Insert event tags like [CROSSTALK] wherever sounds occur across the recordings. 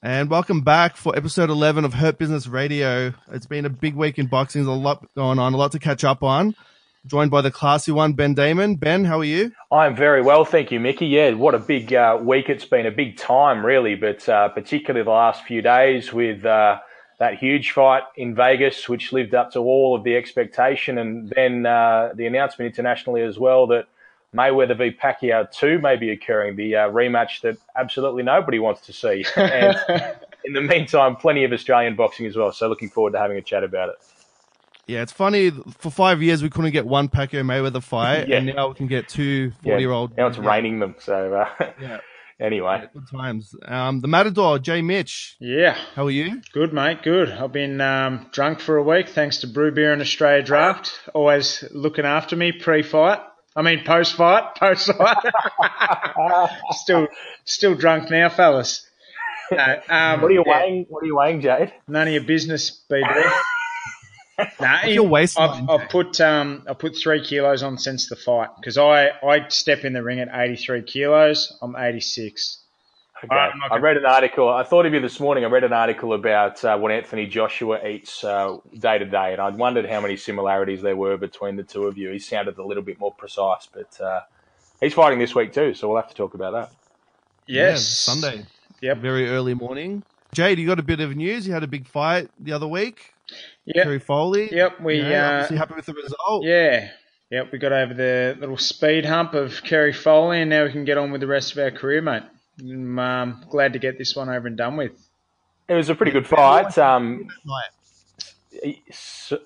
And welcome back for episode 11 of Hurt Business Radio. It's been a big week in boxing. There's a lot going on, a lot to catch up on. Joined by the classy one, Ben Damon. Ben, how are you? I'm very well, thank you, Mickey. Yeah, what a big uh, week it's been, a big time, really, but uh, particularly the last few days with uh, that huge fight in Vegas, which lived up to all of the expectation, and then uh, the announcement internationally as well that Mayweather v Pacquiao 2 may be occurring, the uh, rematch that absolutely nobody wants to see. And [LAUGHS] in the meantime, plenty of Australian boxing as well. So looking forward to having a chat about it. Yeah, it's funny. For five years, we couldn't get one Pacquiao Mayweather fight, [LAUGHS] yeah. and now we can get two 40 year old. Now it's raining them. So, uh, [LAUGHS] yeah. Anyway, yeah, good times. Um, the Matador, Jay Mitch. Yeah. How are you? Good, mate. Good. I've been um, drunk for a week thanks to Brew Beer and Australia Draft. Always looking after me pre-fight. I mean, post fight, post fight. [LAUGHS] still, still drunk now, fellas. No, um, what are you yeah. weighing? What are you weighing, Jayde? None of your business, BB. [LAUGHS] nah, your waistline. I've, I've, put um, I put three kilos on since the fight because I I step in the ring at 83 kilos. I'm 86. Okay. I read an article. I thought of you this morning. I read an article about uh, what Anthony Joshua eats uh, day to day, and I wondered how many similarities there were between the two of you. He sounded a little bit more precise, but uh, he's fighting this week too, so we'll have to talk about that. Yes, yeah, Sunday. Yep, very early morning. Jayde, you got a bit of news. You had a big fight the other week. Yeah, Kerry Foley. Yep, we you know, uh, happy with the result. Yeah, yep, we got over the little speed hump of Kerry Foley, and now we can get on with the rest of our career, mate. I'm um, glad to get this one over and done with. It was a pretty good fight. Um,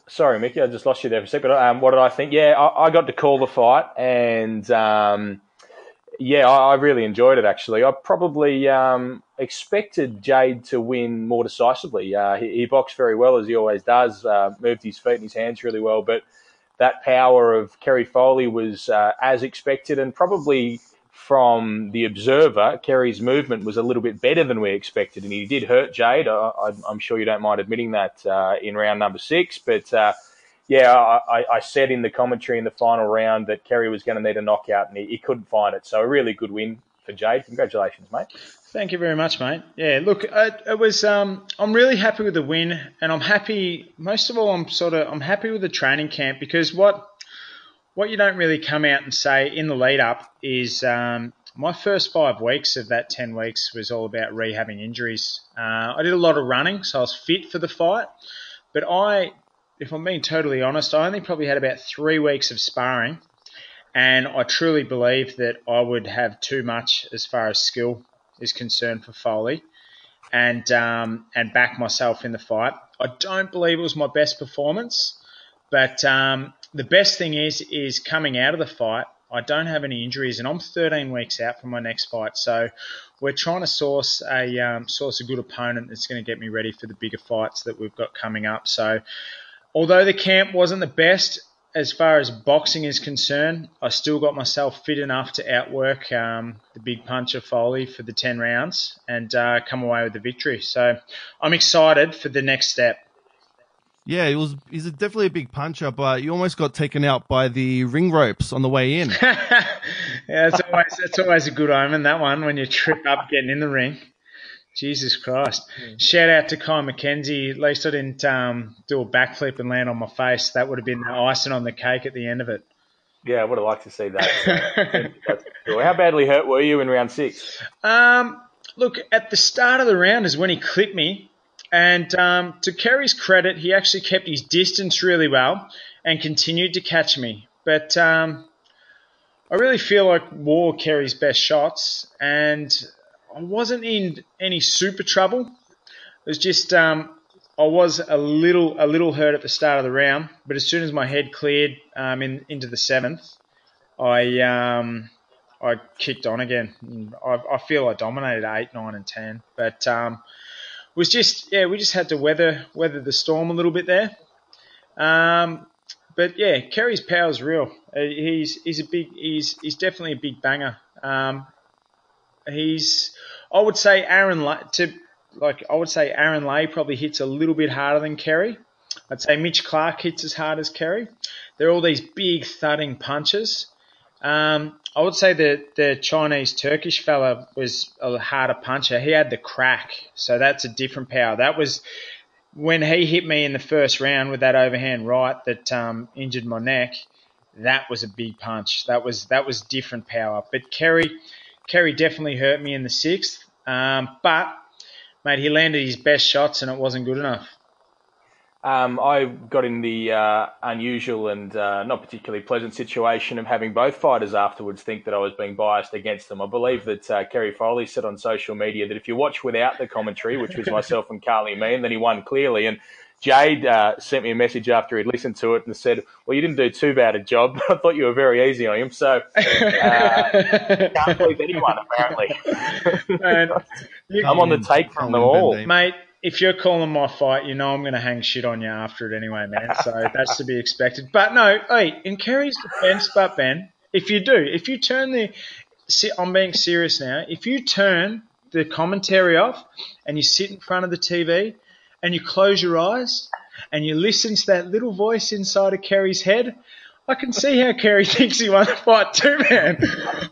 sorry, Mickey, I just lost you there for a second. Um, what did I think? Yeah, I, I, got to call the fight, and um, yeah, I, I, really enjoyed it. Actually, I probably um, expected Jayde to win more decisively. Uh, he, he, boxed very well as he always does, uh, moved his feet and his hands really well, but that power of Kerry Foley was uh, as expected, and probably from the observer, Kerry's movement was a little bit better than we expected, and he did hurt Jayde. I, am sure you don't mind admitting that uh, in round number six. But uh, yeah, I, I, said in the commentary in the final round that Kerry was going to need a knockout, and he, he, couldn't find it. So a really good win for Jayde. Congratulations, mate. Thank you very much, mate. Yeah, look, it, it was. Um, I'm really happy with the win, and I'm happy. Most of all, I'm sort of I'm happy with the training camp because what what you don't really come out and say in the lead up is um, my first five weeks of that 10 weeks was all about rehabbing injuries. Uh, I did a lot of running, so I was fit for the fight. But I, if I'm being totally honest, I only probably had about three weeks of sparring. And I truly believe that I would have too much as far as skill is concerned for Foley and, um, and back myself in the fight. I don't believe it was my best performance, but um, the best thing is is coming out of the fight. I don't have any injuries, and I'm 13 weeks out from my next fight. So we're trying to source a um, source a good opponent that's going to get me ready for the bigger fights that we've got coming up. So although the camp wasn't the best as far as boxing is concerned, I still got myself fit enough to outwork um, the big puncher Foley for the 10 rounds and uh, come away with the victory. So I'm excited for the next step. Yeah, he was. He's a, definitely a big puncher, but you almost got taken out by the ring ropes on the way in. [LAUGHS] yeah, that's always that's always a good omen. That one when you trip up getting in the ring. Jesus Christ! Mm. Shout out to Kai McKenzie. At least I didn't um, do a backflip and land on my face. That would have been the icing on the cake at the end of it. Yeah, I would have liked to see that. [LAUGHS] How badly hurt were you in round six? Um, look, at the start of the round is when he clipped me and um, to Kerry's credit, he actually kept his distance really well and continued to catch me. But um, I really feel like wore Kerry's best shots, and I wasn't in any super trouble. It was just um, I was a little a little hurt at the start of the round, but as soon as my head cleared um, in, into the seventh, I um, I kicked on again. I, I, feel I dominated eight, nine, and ten, but um, was just yeah, we just had to weather weather the storm a little bit there. Um, but yeah, Kerry's power is real. Uh, he's he's a big he's he's definitely a big banger. Um, he's I would say Aaron to like I would say Aaron Lay probably hits a little bit harder than Kerry. I'd say Mitch Clark hits as hard as Kerry. They're all these big thudding punches. Um, I would say that the Chinese Turkish fella was a harder puncher. He had the crack, so that's a different power. That was when he hit me in the first round with that overhand right that um, injured my neck. That was a big punch. That was that was different power. But Kerry, Kerry definitely hurt me in the sixth. Um, but mate, he landed his best shots and it wasn't good enough. Um, I got in the uh, unusual and uh, not particularly pleasant situation of having both fighters afterwards think that I was being biased against them. I believe that uh, Kerry Foley said on social media that if you watch without the commentary, which was myself and Kali Meehan, then he won clearly. And Jayde uh, sent me a message after he'd listened to it and said, "Well, you didn't do too bad a job. [LAUGHS] I thought you were very easy on him." So uh, [LAUGHS] can't believe anyone apparently. [LAUGHS] I'm on the take from them all, mate if you're calling my fight, you know I'm going to hang shit on you after it anyway, man. So [LAUGHS] that's to be expected. But no, hey, in Kerry's defense, but Ben, if you do, if you turn the, sit, I'm being serious now. If you turn the commentary off and you sit in front of the TV and you close your eyes and you listen to that little voice inside of Kerry's head, I can see how Kerry [LAUGHS] thinks he won the fight too, man.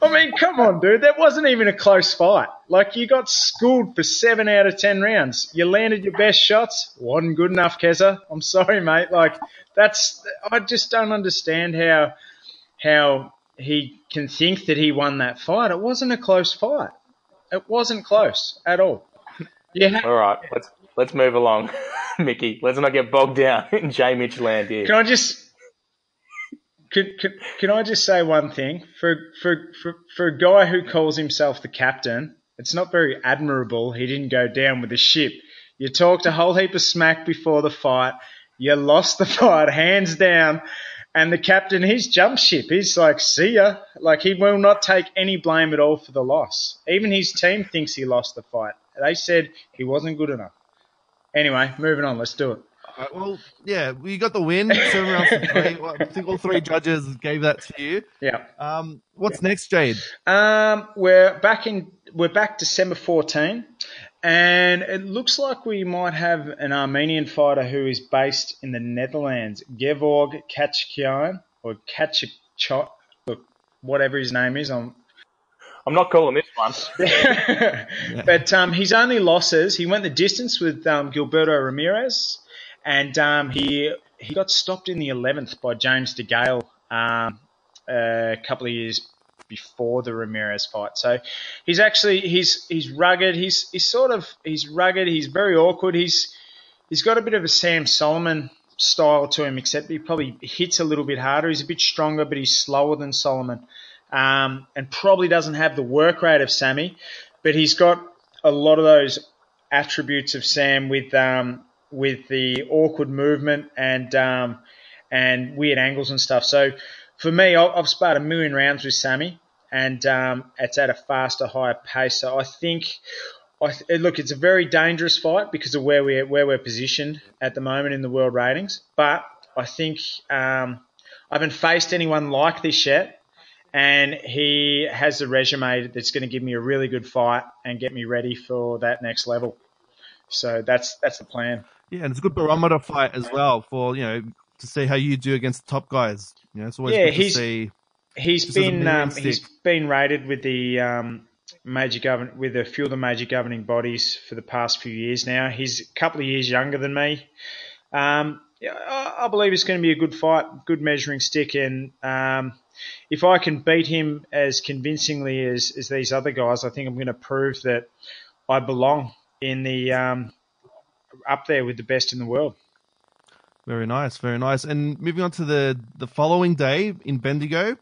I mean, come on, dude. That wasn't even a close fight. Like, you got schooled for seven out of ten rounds. You landed your best shots. Wasn't good enough, Keza. I'm sorry, mate. Like, that's, I just don't understand how, how he can think that he won that fight. It wasn't a close fight. It wasn't close at all. Yeah. All right. Let's, let's move along, [LAUGHS] Mickey. Let's not get bogged down [LAUGHS] in Jay Mitch land here. Can I just, can, I just say one thing? For, for, for, for a guy who calls himself the captain, it's not very admirable he didn't go down with the ship. You talked a whole heap of smack before the fight. You lost the [LAUGHS] fight, hands down. And the captain, he's jump ship. He's like, see ya. Like, he will not take any blame at all for the loss. Even his team thinks he lost the fight. They said he wasn't good enough. Anyway, moving on. Let's do it. Uh, well, yeah, we got the win. Seven rounds to [LAUGHS] three. Well, I think all three judges gave that to you. Yeah. Um, what's yeah. next, Jayde? Um, we're back in. We're back December 14, and it looks like we might have an Armenian fighter who is based in the Netherlands, Gevorg Kachkian or Kachchot, whatever his name is. I'm I'm not calling this one. [LAUGHS] but um, his only losses, he went the distance with um, Gilberto Ramirez and um, he he got stopped in the 11th by James DeGale um, a couple of years before the Ramirez fight. So he's actually he's he's rugged. He's he's sort of he's rugged. He's very awkward. He's he's got a bit of a Sam Soliman style to him, except he probably hits a little bit harder. He's a bit stronger, but he's slower than Soliman, um, and probably doesn't have the work rate of Sammy. But he's got a lot of those attributes of Sam with um, with the awkward movement and um, and weird angles and stuff. So for me, I've sparred a million rounds with Sammy, and um, it's at a faster, higher pace. So I think. I th- look, it's a very dangerous fight because of where we're where we're positioned at the moment in the world ratings. But I think um, I haven't faced anyone like this yet, and he has a resume that's going to give me a really good fight and get me ready for that next level. So that's that's the plan. Yeah, and it's a good barometer fight as well for you know to see how you do against the top guys. You know, it's always yeah, good he's, to see. He's been um, he's been rated with the um, major govern with a few of the major governing bodies for the past few years now. He's a couple of years younger than me. Um, I, I believe it's going to be a good fight, good measuring stick, and um, if I can beat him as convincingly as, as these other guys, I think I'm going to prove that I belong in the um, up there with the best in the world. Very nice, very nice. And moving on to the the following day in Bendigo.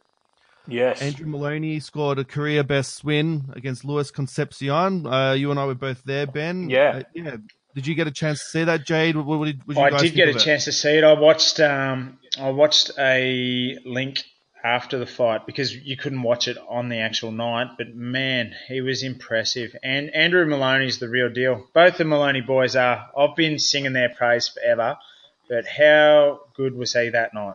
Yes. Andrew Moloney scored a career best win against Luis Concepcion. Uh, you and I were both there, Ben. Yeah. Uh, yeah. Did you get a chance to see that, Jayde? What, what did, what I did get a chance to see it. I watched um, I watched a link after the fight because you couldn't watch it on the actual night. But man, he was impressive. And Andrew Moloney's the real deal. Both the Moloney boys are. I've been singing their praise forever. But how good was he that night?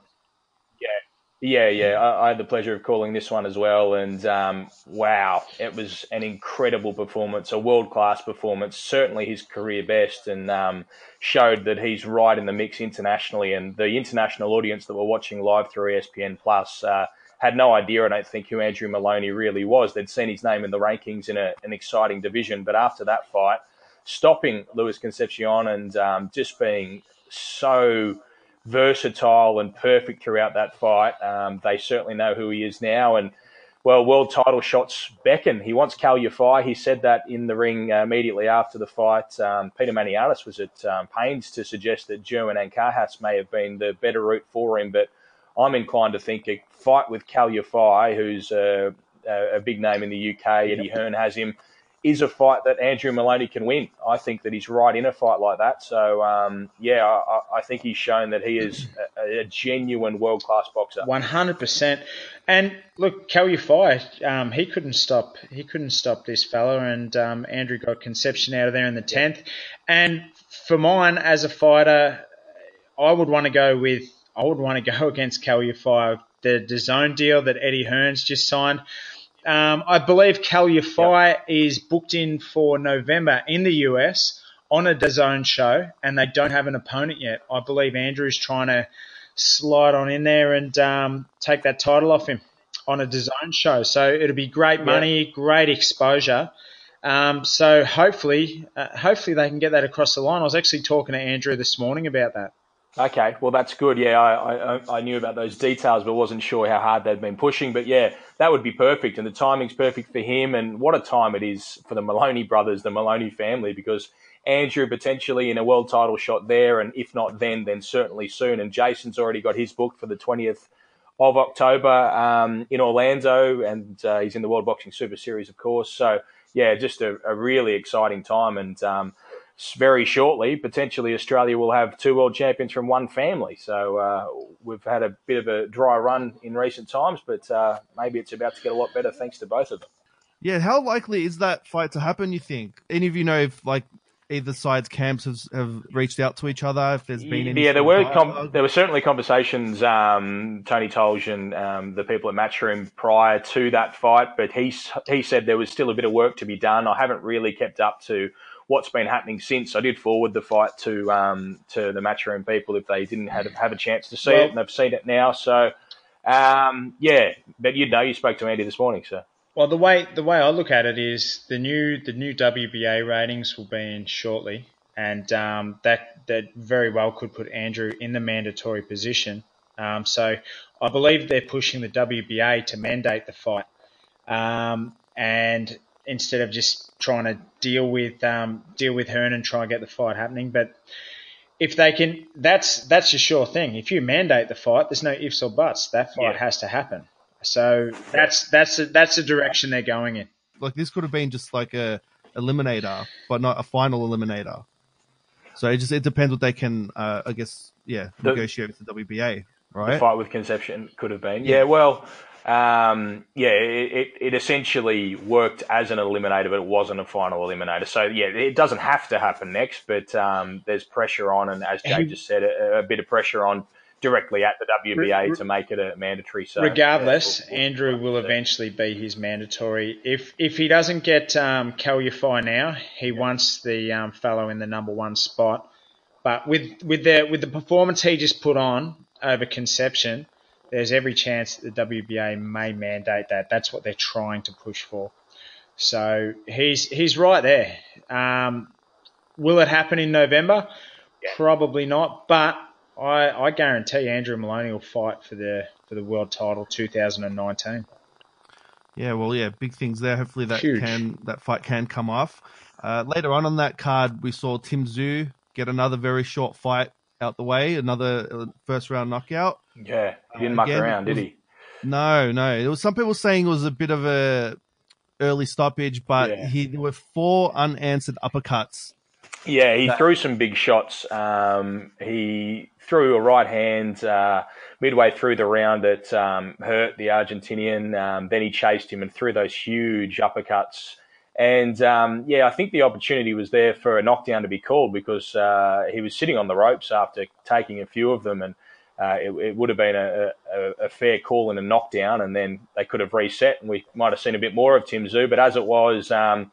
Yeah, yeah. I, I, had the pleasure of calling this one as well, and um, wow, it was an incredible performance, a world class performance, certainly his career best, and um, showed that he's right in the mix internationally. And the international audience that were watching live through ESPN Plus uh, had no idea, I don't think, who Andrew Moloney really was. They'd seen his name in the rankings in a, an exciting division, but after that fight, stopping Luis Concepcion and um, just being so versatile and perfect throughout that fight, um, they certainly know who he is now. And well, world title shots beckon. He wants Kal Yafai. He said that in the ring uh, immediately after the fight. Um, Peter Maniatis was at um, pains to suggest that German and Ancajas may have been the better route for him, but I'm inclined to think a fight with Kal Yafai, who's a, a, big name in the UK, Eddie Hearn has him, is a fight that Andrew Moloney can win. I think that he's right in a fight like that. So, um, yeah, I, I, think he's shown that he is a, a genuine world class boxer. 100%. And look, Kal Yafai, um, he couldn't stop. He couldn't stop this fella, and um, Andrew got Concepcion out of there in the tenth. And for mine, as a fighter, I would want to go with I would want to go [LAUGHS] against Kal Yafai. The DAZN deal that Eddie Hearn's just signed. Um, I believe Yafai yep. is booked in for November in the US on a DAZN show, and they don't have an opponent yet. I believe Andrew's trying to slide on in there and um, take that title off him on a DAZN show. So it'll be great money, yep. great exposure. Um, so hopefully, uh, hopefully they can get that across the line. I was actually talking to Andrew this morning about that. Okay, well that's good. Yeah, I, I, I knew about those details, but wasn't sure how hard they'd been pushing. But yeah, that would be perfect, and the timing's perfect for him. And what a time it is for the Moloney brothers, the Moloney family, because Andrew potentially in a world title shot there, and if not then, then certainly soon. And Jason's already got his book for the twentieth of October um, in Orlando, and uh, he's in the World Boxing Super Series, of course. So yeah, just a, a really exciting time, and um, very shortly, potentially Australia will have two world champions from one family. So uh, we've had a bit of a dry run in recent times, but uh, maybe it's about to get a lot better thanks to both of them. Yeah, how likely is that fight to happen? You think? Any of you know if like either side's camps have, have reached out to each other? If there's been any yeah, there were com- there were certainly conversations. Um, Tony Tolj and um, the people at Matchroom prior to that fight, but he he said there was still a bit of work to be done. I haven't really kept up to what's been happening since. I did forward the fight to um, to the matchroom people if they didn't have, have a chance to see well, it, and they've seen it now. So, um, yeah, but you know, you spoke to Andy this morning, so. Well, the way the way I look at it is the new the new WBA ratings will be in shortly, and um, that that very well could put Andrew in the mandatory position. Um, so I believe they're pushing the WBA to mandate the fight, um, and instead of just trying to deal with um, deal with Hearn and try and get the fight happening. But if they can, that's that's a sure thing. If you mandate the fight, there's no ifs or buts. That fight yeah. has to happen. So that's that's a, that's the direction they're going in. Like this could have been just like a eliminator, but not a final eliminator. So it just it depends what they can, uh, I guess, yeah, the, negotiate with the WBA, right? The fight with Concepcion could have been, yeah. yeah well, um, yeah, it, it essentially worked as an eliminator, but it wasn't a final eliminator. So yeah, it doesn't have to happen next, but um, there's pressure on, and as Jay just said, a, a, bit of pressure on directly at the WBA to make it a mandatory. So regardless, yeah, we'll, we'll, Andrew will eventually be his mandatory. If if he doesn't get um, Kal now, he wants the um, fellow in the number one spot. But with with the with the performance he just put on over Concepcion there's every chance that the WBA may mandate that. That's what they're trying to push for. So he's he's right there. Um, will it happen in November? Yeah. Probably not, but I, I guarantee Andrew Moloney will fight for the for the world title 2019. Yeah, well, yeah, big things there. Hopefully that Huge. can that fight can come off. Uh, later on on that card, we saw Tim Tszyu get another very short fight out the way, another uh, first round knockout. Yeah, he didn't uh, muck around, was, did he? No, no. There was some people saying it was a bit of a early stoppage, but yeah. he there were four unanswered uppercuts. Yeah, he that, threw some big shots. Um, he threw a right hand uh, midway through the round that um, hurt the Argentinian. Um, then he chased him and threw those huge uppercuts and um, yeah, I think the opportunity was there for a knockdown to be called because uh, he was sitting on the ropes after taking a few of them, and uh, it, it, would have been a, a, a, fair call and a knockdown, and then they could have reset, and we might have seen a bit more of Tim Tszyu. But as it was, um,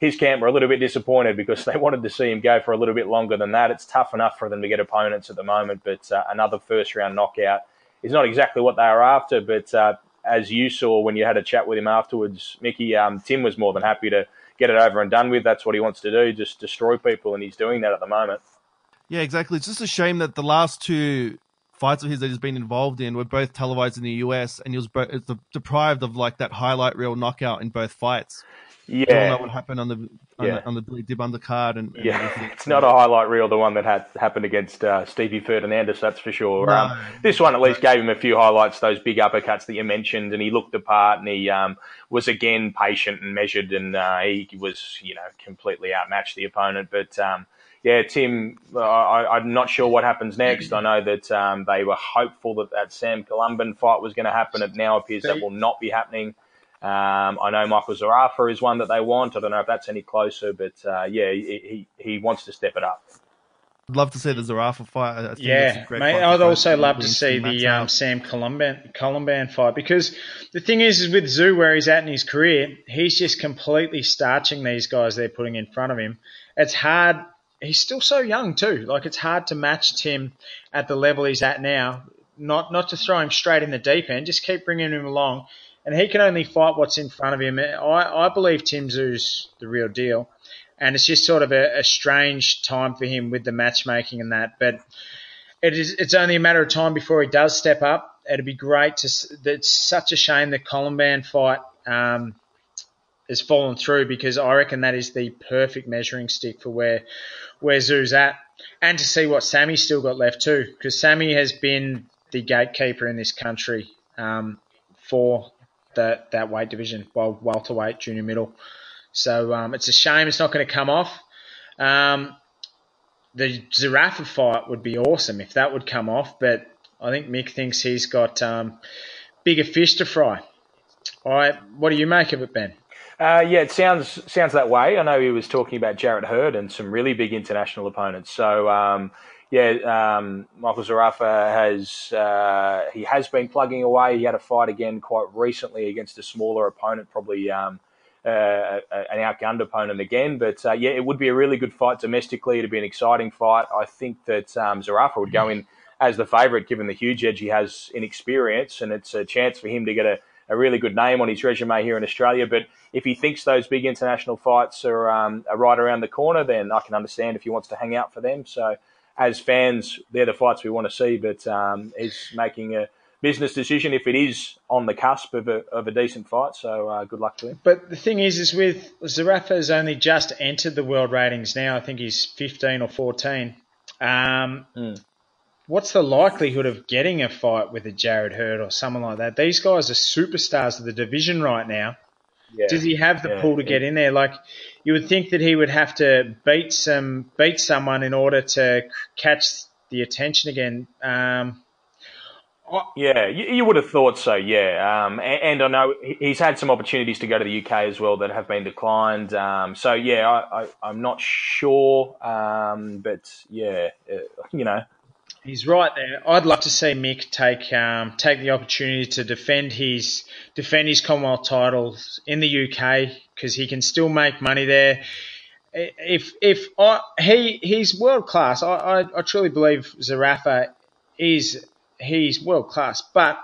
his camp were a little bit disappointed because [LAUGHS] they wanted to see him go for a little bit longer than that. It's tough enough for them to get opponents at the moment, but uh, another first round knockout is not exactly what they are after. But uh, as you saw when you had a chat with him afterwards, Mickey, um, Tim was more than happy to get it over and done with. That's what he wants to do, just destroy people, and he's doing that at the moment. Yeah, exactly. It's just a shame that the last two fights of his that he's been involved in were both televised in the US, and he was deprived of like that highlight reel knockout in both fights. Yeah, you know what happened on the on, yeah. the, on the Billy Dib undercard, and, and yeah, everything. it's not a highlight reel. The one that had happened against uh, Stevie Ferdinandez, that's for sure. No, um, this one at least gave him a few highlights. Those big uppercuts that you mentioned, and he looked the part, and he um, was again patient and measured, and uh, he was you know completely outmatched the opponent. But um, yeah, Tim, I, am not sure what happens next. I know that um, they were hopeful that that Sam Colomban fight was going to happen. It now appears that will not be happening. Um, I know Michael Zerafa is one that they want. I don't know if that's any closer, but uh, yeah, he, he, he wants to step it up. I'd love to see the Zerafa fight. yeah, mate, I'd also love to see the um, Sam Colomban, Colomban fight because the thing is, is with Tszyu where he's at in his career, he's just completely starching these guys they're putting in front of him. It's hard. He's still so young too. Like it's hard to match Tim at the level he's at now. Not not to throw him straight in the deep end. Just keep bringing him along and he can only fight what's in front of him. I, I believe Tim Tszyu's the real deal, and it's just sort of a, a strange time for him with the matchmaking and that. But it is it's only a matter of time before he does step up. It'd be great to. It's such a shame the Colomban fight um, has fallen through because I reckon that is the perfect measuring stick for where where Tszyu's at, and to see what Sammy's still got left too, because Sammy has been the gatekeeper in this country um, for that that weight division, well, welterweight, junior middle. So um, it's a shame it's not going to come off. Um, the Zerafa fight would be awesome if that would come off, but I think Mick thinks he's got um, bigger fish to fry. All right, what do you make of it, Ben? Uh, yeah, it sounds sounds that way. I know he was talking about Jarrett Hurd and some really big international opponents. So um, yeah, um, Michael Zerafa has uh, he has been plugging away. He had a fight again quite recently against a smaller opponent, probably um, uh, an outgunned opponent again. But uh, yeah, it would be a really good fight domestically. It'd be an exciting fight. I think that um, Zerafa would go in as the favourite, given the huge edge he has in experience, and it's a chance for him to get a, a really good name on his resume here in Australia. But if he thinks those big international fights are, um, are right around the corner, then I can understand if he wants to hang out for them. So as fans, they're the fights we want to see. But um, he's making a business decision if it is on the cusp of a, of a decent fight. So uh, good luck to him. But the thing is, is with Zerafa has only just entered the world ratings now. I think he's 15 or 14. Um, mm. What's the likelihood of getting a fight with a Jarrett Hurd or someone like that? These guys are superstars of the division right now. Yeah. Does he have the yeah. pull to get in there? Like you would think that he would have to beat some beat someone in order to catch the attention again. Um, yeah, you, you, would have thought so. Yeah, um, and, and, I know he's had some opportunities to go to the UK as well that have been declined. Um, so yeah, I, am not sure, um, but yeah, uh, you know, He's right there. I'd love to see Mick take um, take the opportunity to defend his defend his Commonwealth titles in the UK because he can still make money there. If if I, he he's world class, I, I, I truly believe Zerafa is he's world class, but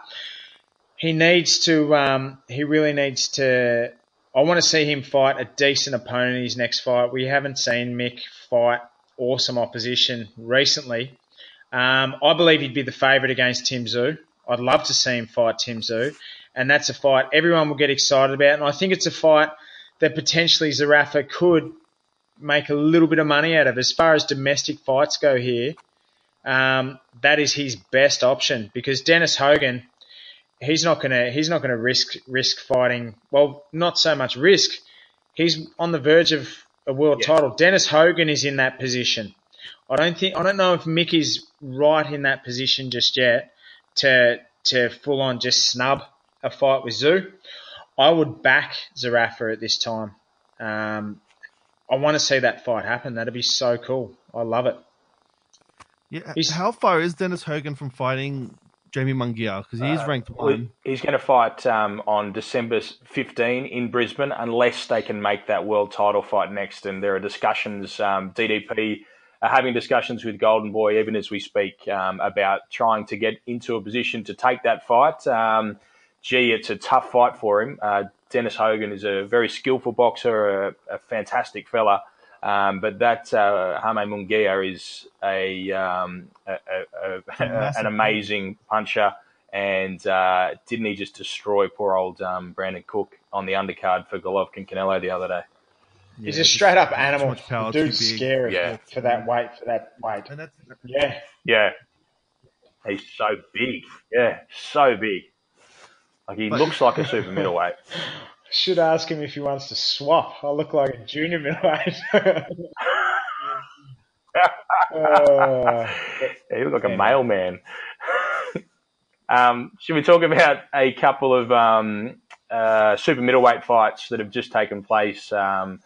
he needs to um, he really needs to. I want to see him fight a decent opponent in his next fight. We haven't seen Mick fight awesome opposition recently. Um, I believe he'd be the favourite against Tim Tszyu. I'd love to see him fight Tim Tszyu. And that's a fight everyone will get excited about. And I think it's a fight that potentially Zerafa could make a little bit of money out of. As far as domestic fights go here, um, that is his best option because Dennis Hogan, he's not gonna he's not gonna risk risk fighting. Well, not so much risk. He's on the verge of a world yeah. title. Dennis Hogan is in that position. I don't think I don't know if Mick is right in that position just yet to to full on just snub a fight with Tszyu. I would back Zerafa at this time. Um, I want to see that fight happen. That'd be so cool. I love it. Yeah. He's, how far is Dennis Hogan from fighting Jamie Munguia? Because he is uh, ranked one. He's going to fight um, on December 15 in Brisbane unless they can make that world title fight next. And there are discussions. Um, DDP are having discussions with Golden Boy, even as we speak, um, about trying to get into a position to take that fight. Um, gee, it's a tough fight for him. Uh, Dennis Hogan is a very skillful boxer, a, a fantastic fella. Um, but that uh, Jaime Munguia is a, um, a, a, a an amazing puncher. And uh, didn't he just destroy poor old um, Brandon Cook on the undercard for Golovkin Canelo the other day? Yeah, He's a straight up animal. The dude's scary yeah. for that weight. For that weight. yeah. Yeah. He's so big. Yeah, so big. Like he but, looks like a super middleweight. [LAUGHS] Should ask him if he wants to swap. I look like a junior middleweight. [LAUGHS] [LAUGHS] uh, he looks like a mailman. um, should we talk about a couple of um, uh, super middleweight fights that have just taken place um,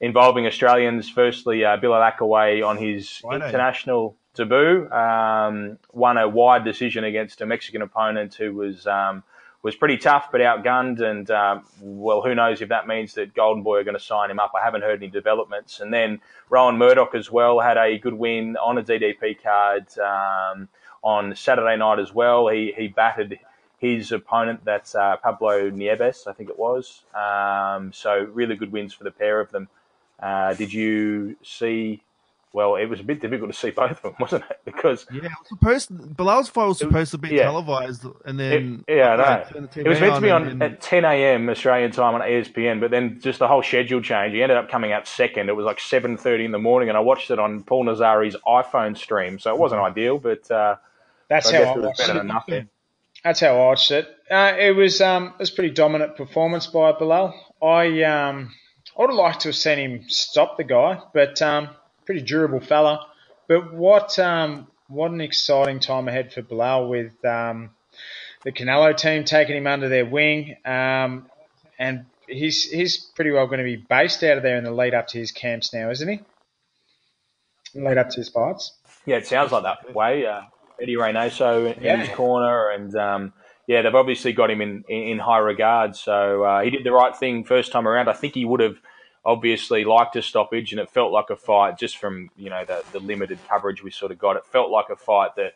involving Australians? Firstly, uh, Bilal Akkawy on his international debut um, won a wide decision against a Mexican opponent who was um, was pretty tough but outgunned. And um, well, who knows if that means that Golden Boy are going to sign him up? I haven't heard any developments. And then Rohan Murdoch as well had a good win on a DDP card um, on Saturday night as well. He he battered his opponent, that's uh, Pablo Nieves, I think it was. Um, so really good wins for the pair of them. Uh, did you see well, it was a bit difficult to see [LAUGHS] both of them, wasn't it? Because yeah, it was supposed Bilal's fight was supposed to be yeah. televised, and then it, yeah, no. it was meant to be on and, at 10 a.m. Australian time on ESPN, but then just the whole schedule change. He ended up coming out second. It was like 7:30 in the morning, and I watched it on Paul Nazari's iPhone stream, so it wasn't mm-hmm. ideal, but uh, that's how I watched it. Enough That's how I watched it. Uh, it was um, it was pretty dominant performance by Bilal. I um, I would have liked to have seen him stop the guy, but um, pretty durable fella. But what um, what an exciting time ahead for Bilal with um, the Canelo team taking him under their wing, um, and he's he's pretty well going to be based out of there in the lead up to his camps now, isn't he? Lead up to his fights. Yeah, it sounds like that way. Uh, Eddie Reynoso in yeah. his corner, and um, yeah, they've obviously got him in in, in high regard. So uh, he did the right thing first time around. I think he would have obviously liked a stoppage, and it felt like a fight just from you know the, the limited coverage we sort of got. It felt like a fight that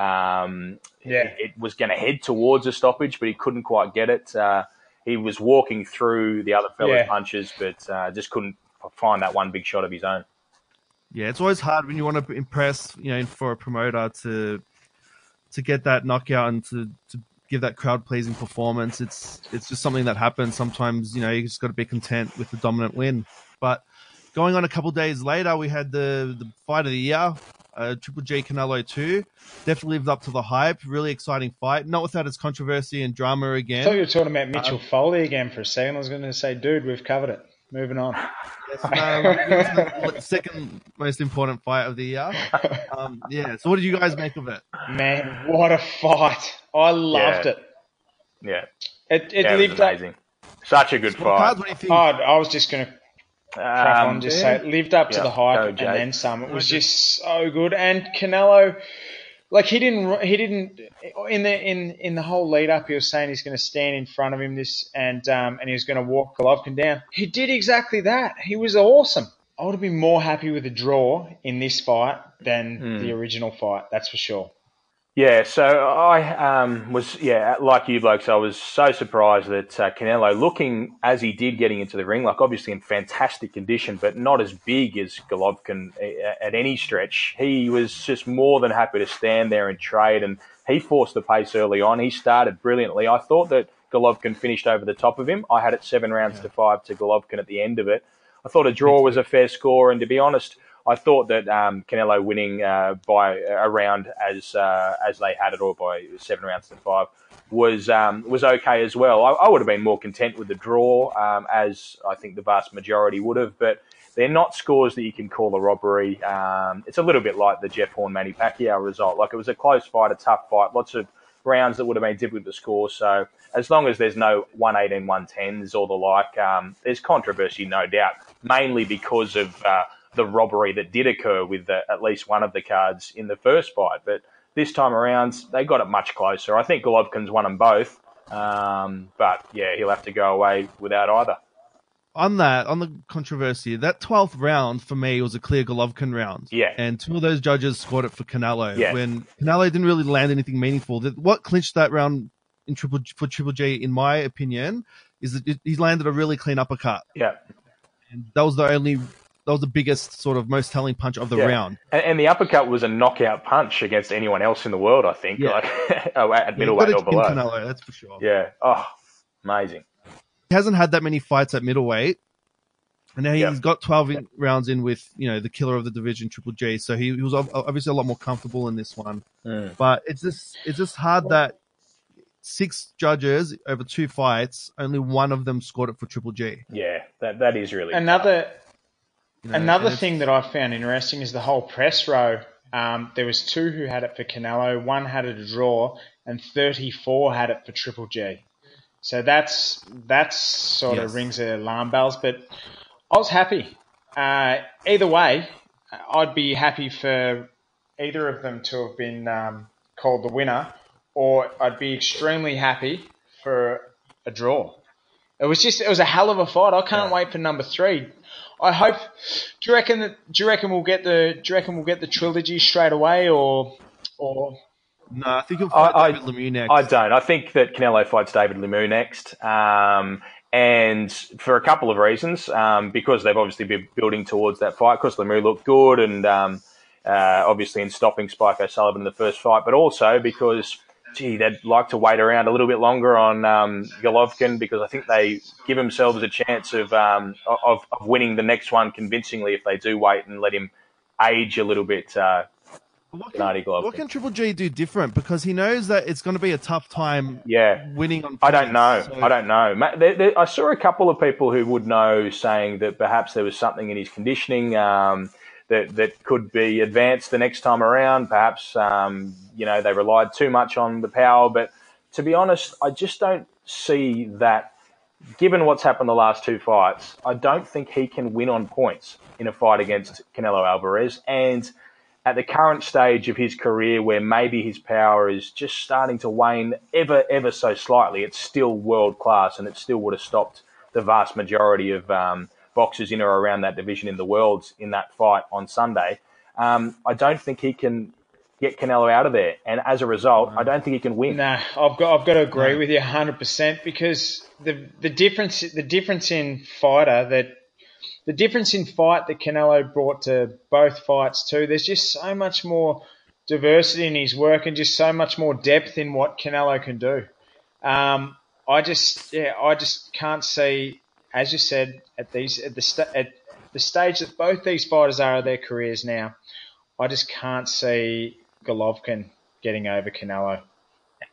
um, yeah. it, it was going to head towards a stoppage, but he couldn't quite get it. Uh, he was walking through the other fella's yeah. punches, but uh, just couldn't find that one big shot of his own. Yeah, it's always hard when you want to impress, you know, for a promoter to to get that knockout and to, to give that crowd pleasing performance. It's it's just something that happens. Sometimes you know you just got to be content with the dominant win. But going on a couple days later, we had the the fight of the year, uh, Triple G Canelo two. Definitely lived up to the hype. Really exciting fight. Not without its controversy and drama again. I thought you were talking about Mitchell uh, Foley again for a second. I was going to say, dude, we've covered it. Moving on. Yes, no, [LAUGHS] second most important fight of the year. Um, yeah. So, what did you guys make of it? Man, what a fight! I loved yeah. it. Yeah. It it yeah, lived it amazing. Up. Such a good fight. Oh, I was just gonna crack um, on, just yeah. say it lived up to the hype and then some. It was just so good. And Canelo, like he didn't he didn't in the in in the whole lead up he was saying he's going to stand in front of him this and um and he was going to walk Golovkin down. He did exactly that. He was awesome. I would have been more happy with a draw in this fight than mm. the original fight. That's for sure. Yeah, so I um, was yeah like you blokes. I was so surprised that uh, Canelo, looking as he did, getting into the ring, like obviously in fantastic condition, but not as big as Golovkin at any stretch. He was just more than happy to stand there and trade, and he forced the pace early on. He started brilliantly. I thought that Golovkin finished over the top of him. I had it seven rounds yeah. to five to Golovkin at the end of it. I thought a draw was a fair score, and to be honest. I thought that um, Canelo winning uh, by a round as uh, as they had it, or by seven rounds to five, was um, was okay as well. I, I, would have been more content with the draw, um, as I think the vast majority would have. But they're not scores that you can call a robbery. Um, it's a little bit like the Jeff Horn Manny Pacquiao result. Like it was a close fight, a tough fight, lots of rounds that would have been difficult to score. So as long as there's no 118, 110s or the like, um, there's controversy, no doubt, mainly because of uh, the robbery that did occur with the, at least one of the cards in the first fight. But this time around, they got it much closer. I think Golovkin's won them both. Um, but yeah, he'll have to go away without either. On that, on the controversy, that 12th round for me was a clear Golovkin round. Yeah. And two of those judges scored it for Canelo. Yeah. When Canelo didn't really land anything meaningful. What clinched that round in Triple for Triple G, in my opinion, is that he's landed a really clean uppercut. Yeah, and that was the only that was the biggest sort of most telling punch of the yeah. round. And, and, the uppercut was a knockout punch against anyone else in the world, I think. Yeah. Like [LAUGHS] oh, at middleweight yeah, or below. Canelo, that's for sure. Yeah. Oh, amazing. He hasn't had that many fights at middleweight. And now he's yep. got 12 in, rounds in with, you know, the killer of the division, Triple G. So he, he was obviously a lot more comfortable in this one. Mm. But it's just, it's just hard that six judges over two fights, only one of them scored it for Triple G. Yeah, that, that is really another. You know, another thing that I found interesting is the whole press row. Um, there was two who had it for Canelo, one had it a draw, and 34 had it for Triple G. So that's that's sort yes. of rings the alarm bells. But I was happy. Uh, either way, I'd be happy for either of them to have been um, called the winner, or I'd be extremely happy for a draw. It was just it was a hell of a fight. I can't yeah. wait for number three. I hope. Do you reckon that? Do you reckon we'll get the? Do you reckon we'll get the trilogy straight away, or or? No, I think he'll fight I, David Lemieux next. I don't. I think that Canelo fights David Lemieux next. Um, and for a couple of reasons, um, because they've obviously been building towards that fight. Because Lemieux looked good, and um, uh, obviously in stopping Spike O'Sullivan in the first fight, but also because, gee, they'd like to wait around a little bit longer on um, Golovkin because I think they give themselves a chance of, um, of, of winning the next one convincingly if they do wait and let him age a little bit. Uh, what can, what can, Triple G do different? Because he knows that it's going to be a tough time. Yeah, winning on. I don't know. So. I don't know. There, there, I saw a couple of people who would know saying that perhaps there was something in his conditioning um, that that could be advanced the next time around. Perhaps um, you know they relied too much on the power, but to be honest, I just don't see that. Given what's happened the last two fights, I don't think he can win on points in a fight against Canelo Alvarez and at the current stage of his career where maybe his power is just starting to wane ever, ever so slightly, it's still world class and it still would have stopped the vast majority of um, boxers in or around that division in the world in that fight on Sunday. Um, I don't think he can get Canelo out of there, and as a result, I don't think he can win. Nah, I've got I've got to agree no. with you 100 percent because the the difference the difference in fighter that the difference in fight that Canelo brought to both fights too. There's just so much more diversity in his work and just so much more depth in what Canelo can do. Um, I just yeah, I just can't see, as you said, at these at the st- at the stage that both these fighters are of their careers now. I just can't see Golovkin getting over Canelo.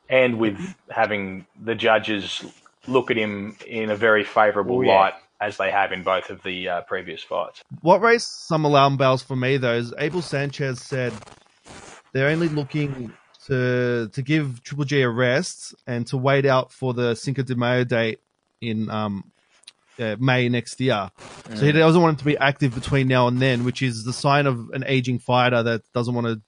And with having the judges look at him in a very favourable oh, yeah. light as they have in both of the uh, previous fights. What raised some alarm bells for me, though, is Abel Sanchez said they're only looking to to give Triple G a rest and to wait out for the Cinco de Mayo date in um, uh, May next year. Mm. So he doesn't want him to be active between now and then, which is the sign of an aging fighter that doesn't want to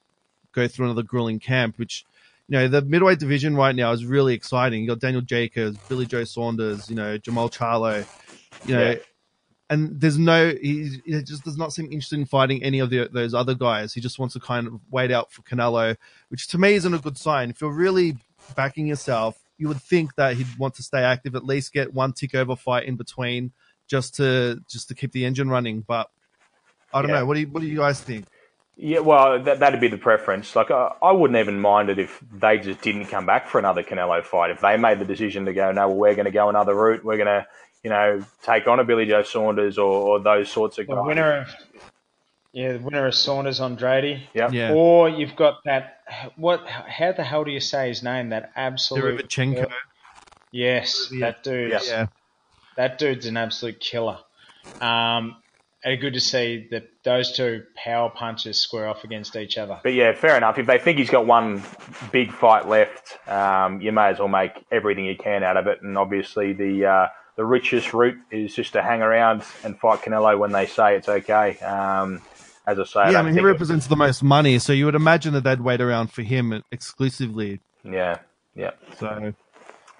go through another grueling camp, which you know, the middleweight division right now is really exciting. You got Daniel Jacobs, Billy Joe Saunders, you know, Jermall Charlo, you know, yeah. and there's no, he, he, just does not seem interested in fighting any of the, those other guys. He just wants to kind of wait out for Canelo, which to me isn't a good sign. If you're really backing yourself, you would think that he'd want to stay active, at least get one tick over fight in between, just to just to keep the engine running. But I don't yeah. know. What do you what do you guys think? Yeah, well, that, that'd be the preference. Like, I, I wouldn't even mind it if they just didn't come back for another Canelo fight. If they made the decision to go, no, well, we're going to go another route. We're going to you know, take on a Billy Joe Saunders or, or those sorts of the guys. Winner of, yeah, the winner of Saunders Andrade. Yep. Yeah. Or you've got that. What? How the hell do you say his name? That absolute. Derevyanchenko. Yes, yeah. that dude. Yeah. That dude's an absolute killer. Um, and good to see that those two power punches square off against each other. But yeah, fair enough. If they think he's got one big fight left, um, you may as well make everything you can out of it. And obviously, the uh, the richest route is just to hang around and fight Canelo when they say it's okay. Um, as I say, yeah, I, I mean he represents it, the most money, so you would imagine that they'd wait around for him exclusively. Yeah, yeah. So,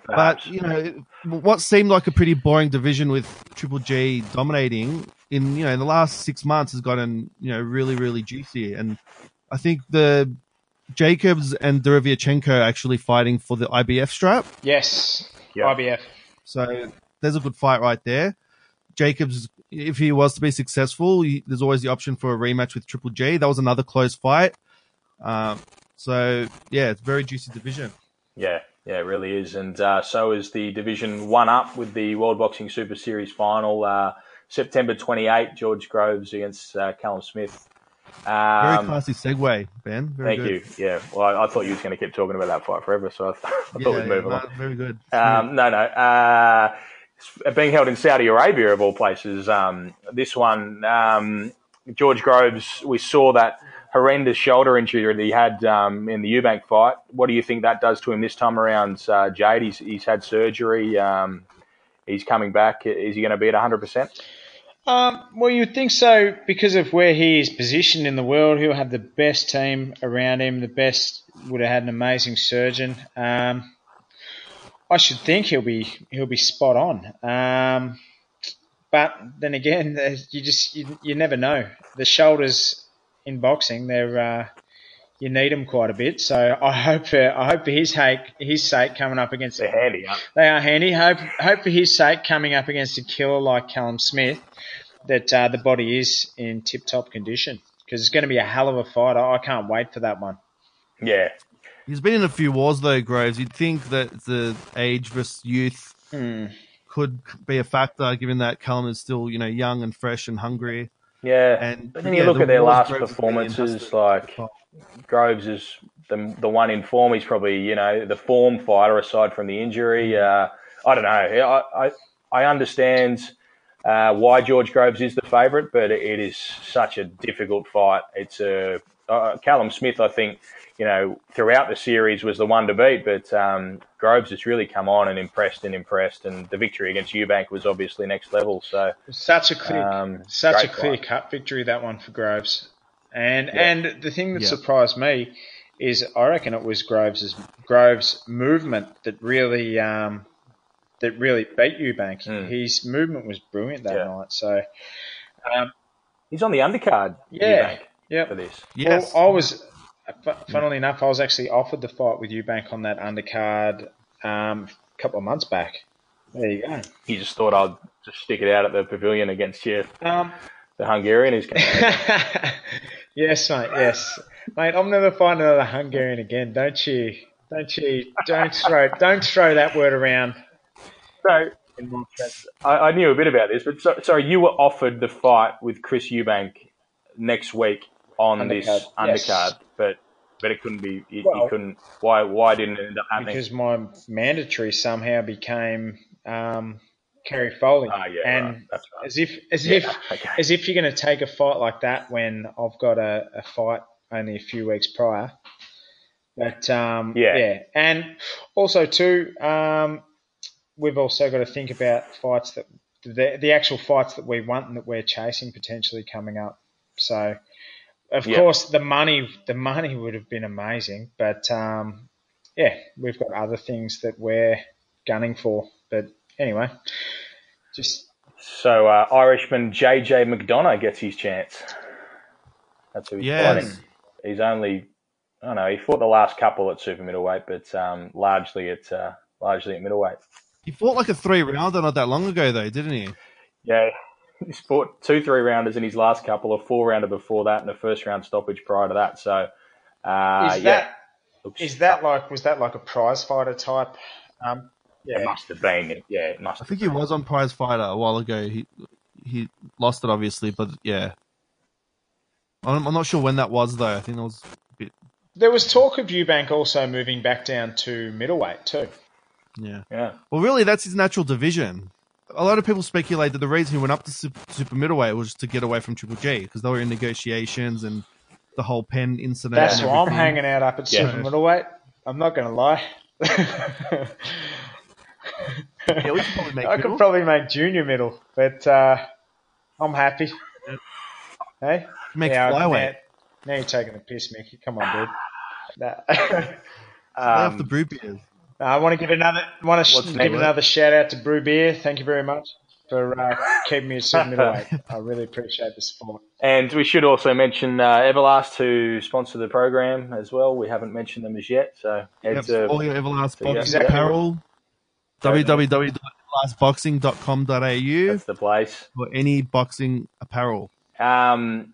Perhaps. but you know, what seemed like a pretty boring division with Triple G dominating in you know in the last six months has gotten you know really really juicy, and I think the Jacobs and Derevyanchenko actually fighting for the IBF strap. Yes, yep. IBF. So there's a good fight right there. Jacobs, if he was to be successful, he, there's always the option for a rematch with Triple G. That was another close fight. Um, so yeah, it's very juicy division. Yeah, yeah, it really is, and uh, so is the division one up with the World Boxing Super Series final. Uh, September 28, George Groves against uh, Callum Smith. Um, Very classy segue, Ben. Very thank good. you. Yeah. Well, I, I, thought you was going to keep talking about that fight forever, so I, th- [LAUGHS] I yeah, thought we'd move yeah, on. very good. Um, no, no. Being held in Saudi Arabia, of all places, um, this one, um, George Groves, we saw that horrendous shoulder injury that he had um, in the Eubank fight. What do you think that does to him this time around, uh, Jayde? He's, he's had surgery. Um, he's coming back. Is he going to be at 100%? Um, well, you'd think so because of where he is positioned in the world. He'll have the best team around him. The best would have had an amazing surgeon. Um, I should think he'll be he'll be spot on. Um, but then again, [LAUGHS] you just you, you never know. The shoulders in boxing, they're uh, you need them quite a bit. So I hope for I hope for his sake, his sake coming up against they're handy. Huh? They are handy. Hope hope for his sake coming up against a killer like Callum Smith that uh, the body is in tip top condition because it's going to be a hell of a fight. I, I can't wait for that one. Yeah. He's been in a few wars though, Groves. You'd think that the age versus youth mm. could be a factor, given that Callum is still, you know, young and fresh and hungry. Yeah, and but then you look the at their last Groves performances, like Groves is the the one in form. He's probably you know the form fighter aside from the injury. Hmm. Uh, I don't know. I I, I understand uh, why George Groves is the favourite, but it is such a difficult fight. It's a uh, Callum Smith, I think, you know, throughout the series was the one to beat, but um, Groves has really come on and impressed and impressed, and the victory against Eubank was obviously next level. So such a clear, um, such a clear fight. cut victory that one for Groves, and yeah. and the thing that yeah. surprised me is I reckon it was Groves's Groves' movement that really um, that really beat Eubank. Mm. His movement was brilliant that yeah. night. So um, he's on the undercard. Yeah, yeah. For this, yes. Well, I was, funnily enough, I was actually offered the fight with Eubank on that undercard um, a couple of months back. There you go. He just thought I'd just stick it out at the pavilion against you. Um, the Hungarian is coming. [LAUGHS] yes, mate. Yes, mate. I'm never finding another Hungarian again. Don't you? Don't you? Don't throw. Don't throw that word around. So, I, I, knew a bit about this, but so, sorry, you were offered the fight with Chris Eubank next week on undercard. this undercard, yes. but but it couldn't be. It, well, couldn't. Why? Why didn't it end up happening? Because my mandatory somehow became um, Kerry Foley, ah, yeah, and right. right. as if as yeah, if okay. as if you're going to take a fight like that when I've got a, a fight only a few weeks prior. But um, yeah. yeah, and also too, um, we've also got to think about fights that the, the actual fights that we want and that we're chasing potentially coming up. So, of yep. course, the money the money would have been amazing, but um, yeah, we've got other things that we're gunning for. But anyway, just so uh, Irishman JJ McDonagh gets his chance. That's who he's yes. fighting. He's only I don't know. He fought the last couple at super middleweight, but um, largely at uh, largely at middleweight. He fought like a three rounder not that long ago, though, didn't he? Yeah, he's fought two three rounders in his last couple, a four rounder before that, and a first round stoppage prior to that. So, uh, is that yeah, is that like was that like a prize fighter type? Um, yeah, it must have been. Yeah, it must. I think he was on Prize Fighter a while ago. He he lost it obviously, but yeah, I'm, I'm not sure when that was though. I think it was a bit. There was talk of Eubank also moving back down to middleweight too. Yeah. Yeah. Well, really, that's his natural division. A lot of people speculate that the reason he went up to super, super middleweight was to get away from Triple G because they were in negotiations and the whole pen incident. That's why I'm hanging out up at yeah. super middleweight. I'm not going to lie. yeah, we could probably make [LAUGHS] I middle. could probably make junior middle, but uh, I'm happy. Yeah. Hey, make yeah, flyweight. Now, now, you're taking the piss, Mickey. Come on, dude. Nah. um, off the [LAUGHS] brew beers. Uh, I want to give another want to sh- give another shout out to Brew Beer. Thank you very much. for uh, keeping me at super middleweight. I really appreciate the support. And we should also mention uh, Everlast, who sponsor the program as well. We haven't mentioned them as yet, so yep, to, all your Everlast boxing exactly. apparel. www.everlastboxing.com.au. That's the place for any boxing apparel. Um,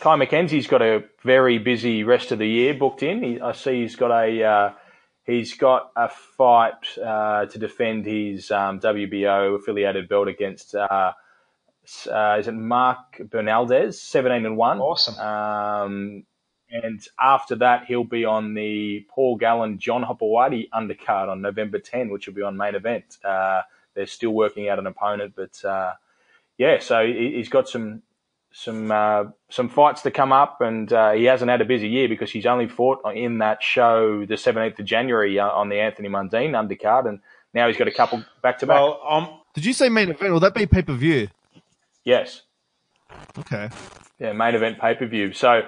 Kye MacKenzie's got a very busy rest of the year booked in. He, I see he's got a uh, he's got a fight uh, to defend his um, WBO affiliated belt against. Uh, uh, is it Mark Bernaldez, seventeen and one? Awesome. Um, and after that, he'll be on the Paul Gallen John Hopoate undercard on November 10, which will be on main event. Uh, they're still working out an opponent, but uh, yeah, so he's got some some uh, some fights to come up, and uh, he hasn't had a busy year because he's only fought in that show the 17th of January uh, on the Anthony Mundine undercard, and now he's got a couple back to back. Um, did you say main event? Will that be pay per view? Yes. Okay. Yeah, main event pay per view. So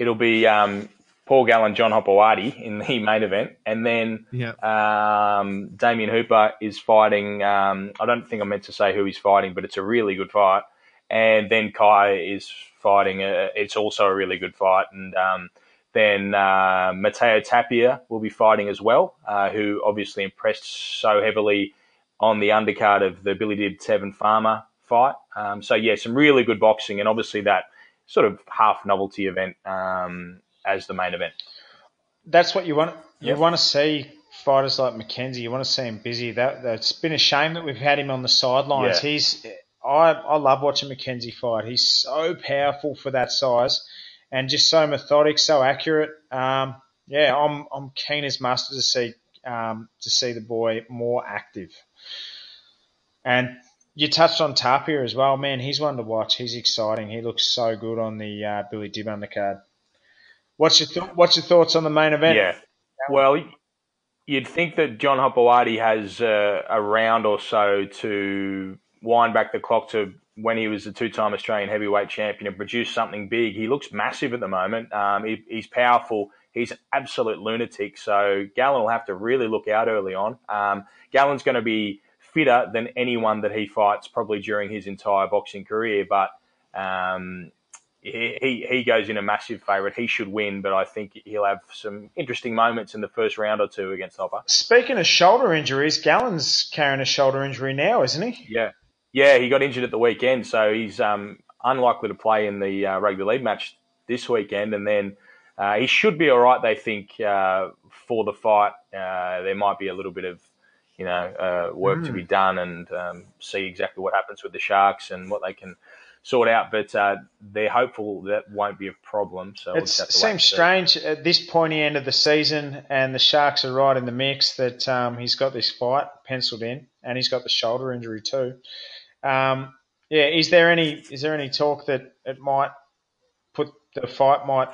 it'll be um, Paul Gallen, John Hopoate in the [LAUGHS] main event, and then yeah. um, Damien Hooper is fighting. Um, I don't think I meant to say who he's fighting, but it's a really good fight and then Kye is fighting. A, it's also a really good fight, and um, then uh, Mateo Tapia will be fighting as well, uh, who obviously impressed so heavily on the undercard of the Billy Dib Tevin Farmer fight. Um, so yeah, some really good boxing, and obviously that sort of half novelty event um, as the main event. That's what you want. You yep. want to see fighters like MacKenzie. You want to see him busy. That that's been a shame that we've had him on the sidelines. Yeah. He's I, I love watching MacKenzie fight. He's so powerful for that size and just so methodic, so accurate. Um, yeah, I'm I'm keen as mustard to see um, to see the boy more active. And you touched on Tapia as well, man. He's one to watch. He's exciting. He looks so good on the uh, Billy Dib undercard. What's your th- What's your thoughts on the main event? Yeah, well, you'd think that John Hopoate has uh, a round or so to wind back the clock to when he was the two-time Australian heavyweight champion and produced something big. He looks massive at the moment. Um, he, he's powerful. He's an absolute lunatic. So Gallen will have to really look out early on. Um, Gallen's going to be fitter than anyone that he fights probably during his entire boxing career, but um, he, he goes in a massive favourite. He should win, but I think he'll have some interesting moments in the first round or two against Hopper. Speaking of shoulder injuries, Gallen's carrying a shoulder injury now, isn't he? Yeah, yeah, he got injured at the weekend, so he's um, unlikely to play in the uh, rugby league match this weekend. And then uh, he should be all right, they think, uh, for the fight. Uh, there might be a little bit of, you know, uh, work mm. to be hmm. done and um, see exactly what happens with the Sharks and what they can sort out. But uh, they're hopeful that won't be a problem. So it seems strange at this pointy end of the season, and the Sharks are right in the mix that um, he's got this fight penciled in, and he's got the shoulder injury too. Um, yeah, is there any is there any talk that it might put the fight might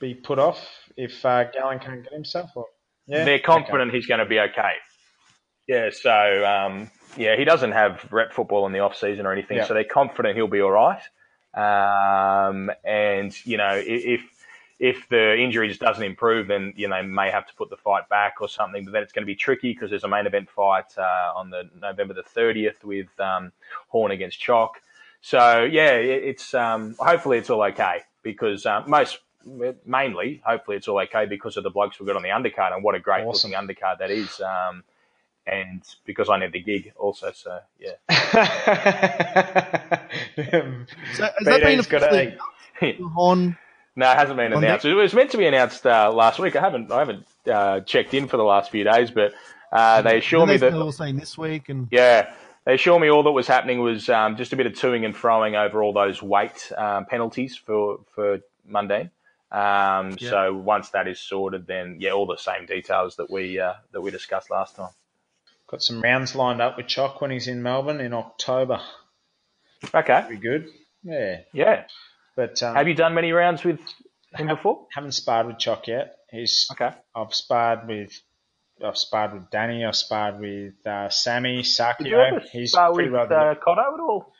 be put off if uh, Gallen can't get himself? Or, yeah, they're confident okay. he's going to be okay. Yeah, so um, yeah, he doesn't have rep football in the off season or anything, yeah. so they're confident he'll be all right. Um, and you know, if if the injury just doesn't improve, then you know may have to put the fight back or something. But then it's going to be tricky because there's a main event fight uh, on the November the 30th with um, Horn against Choc. So yeah, it's um, hopefully it's all okay because uh, most mainly hopefully it's all okay because of the blokes we've got on the undercard and what a great awesome. looking undercard that is. Um, and because I need the gig also, so yeah. [LAUGHS] so has that been a [LAUGHS] Horn no, it hasn't been announced. It was meant to be announced uh, last week. I haven't I haven't uh, checked in for the last few days, but uh, they assure me that they were saying this week and yeah, they assure me all that was happening was um, just a bit of toing and froing over all those weight um, penalties for for Mundine. Um, yeah. So once that is sorted, then yeah, all the same details that we uh, that we discussed last time. Got some rounds lined up with Choc when he's in Melbourne in October. Okay, be good. Yeah, yeah. But um, have you done many rounds with him before? Haven't sparred with Choc yet. He's okay. I've sparred with I've sparred with Danny. I've sparred with uh, Sammy Sakio. He's pretty with well uh, Cotto at all?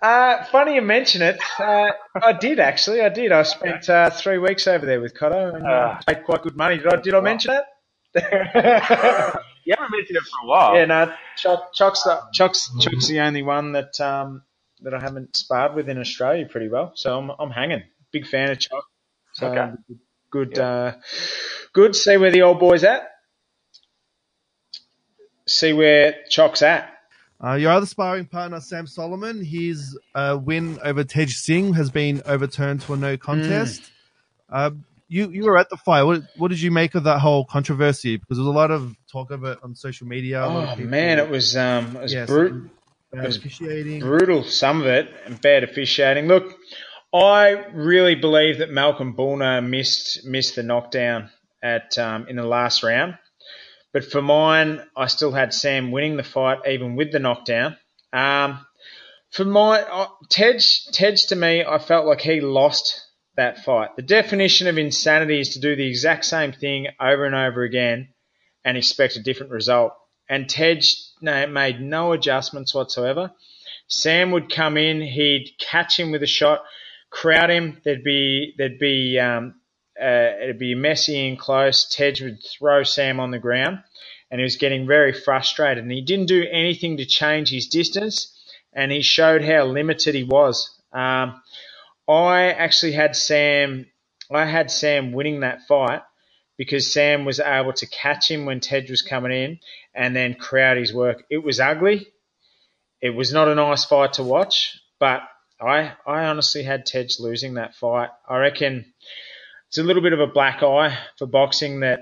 Uh, funny you mention it. Uh, I did actually. I did. I spent uh, three weeks over there with Cotto and uh, paid quite good money. Did I? Did I mention it? [LAUGHS] you haven't mentioned it for a while. Yeah, no, Chuck, Chuck's the, Chuck's, Chuck's the only one that um, that I haven't sparred with in Australia pretty well. So I'm I'm hanging. Big fan of Chuck. So okay. good, yeah. uh, good. See where the old boy's at. See where Chuck's at. Uh, your other sparring partner, Sam Soliman, his uh, win over Tej Singh has been overturned to a no contest. Mm. Uh, you you were at the fight. What what did you make of that whole controversy? Because there was a lot of talk of it on social media. Oh man, it was um, it was yes, brutal. Officiating. brutal. Some of it and bad officiating. Look, I really believe that Malcolm Bulner missed missed the knockdown at um, in the last round. But for mine, I still had Sam winning the fight even with the knockdown. Um, for my uh, Tej, Tej to me, I felt like he lost that fight. The definition of insanity is to do the exact same thing over and over again and expect a different result. And Tej made no adjustments whatsoever. Sam would come in, he'd catch him with a shot, crowd him. There'd be there'd be um, uh, it'd be messy and close. Tej would throw Sam on the ground, and he was getting very frustrated. And he didn't do anything to change his distance, and he showed how limited he was. Um, I actually had Sam. I had Sam winning that fight because Sam was able to catch him when Tej was coming in and then crowd his work. It was ugly. It was not a nice fight to watch, but I I honestly had Tej losing that fight. I reckon it's a little bit of a black eye for boxing that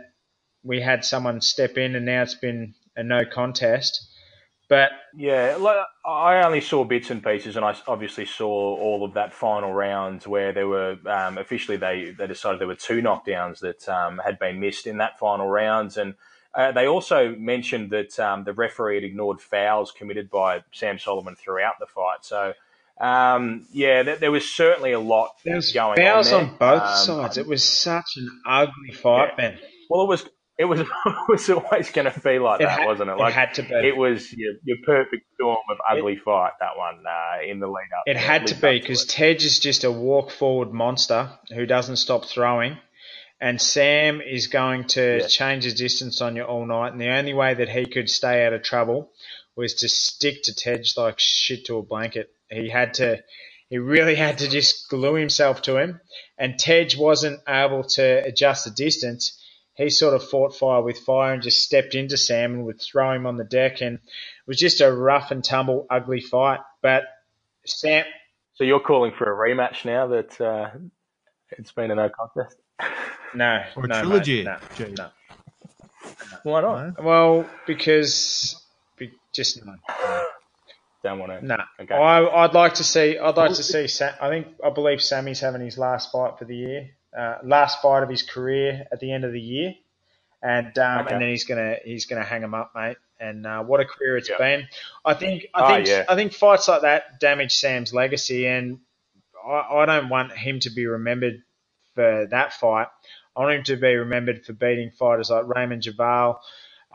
we had someone step in and now it's been a no contest. But yeah, I only saw bits and pieces, and I obviously saw all of that final round where there were um, officially they they decided there were two knockdowns that um, had been missed in that final rounds, and uh, they also mentioned that um, the referee had ignored fouls committed by Sam Soliman throughout the fight. So. Um, yeah, there, there, was certainly a lot There's going fouls on. Fouls on both um, sides. It was such an ugly fight, yeah. Ben. Well, it was it was [LAUGHS] it was always going to be like it that, had, wasn't it? Like it had to be. It was your, your perfect storm of ugly it, fight that one uh, in the lead up. It had to be because Tej is just a walk forward monster who doesn't stop throwing, and Sam is going to yeah. change his distance on you all night. And the only way that he could stay out of trouble was to stick to Tej like shit to a blanket. He had to. He really had to just glue himself to him, and Tej wasn't able to adjust the distance he sort of fought fire with fire and just stepped into Sam and would throw him on the deck. And it was just a rough and tumble, ugly fight. But Sam. So you're calling for a rematch now that uh, it's been a no contest? [LAUGHS] No. Or no, trilogy? Mate, no, no, Why not? Well, because just no. Don't want to. No. Okay. I, would like to see. I'd like to see. Sam, I think. I believe Sammy's having his last fight for the year uh, last fight of his career at the end of the year, and um, okay. and then he's gonna he's gonna hang him up, mate. And uh, what a career it's yep. been. I think I oh, think yeah. I think fights like that damage Sam's legacy, and I, I don't want him to be remembered for that fight. I want him to be remembered for beating fighters like Raymond Joval,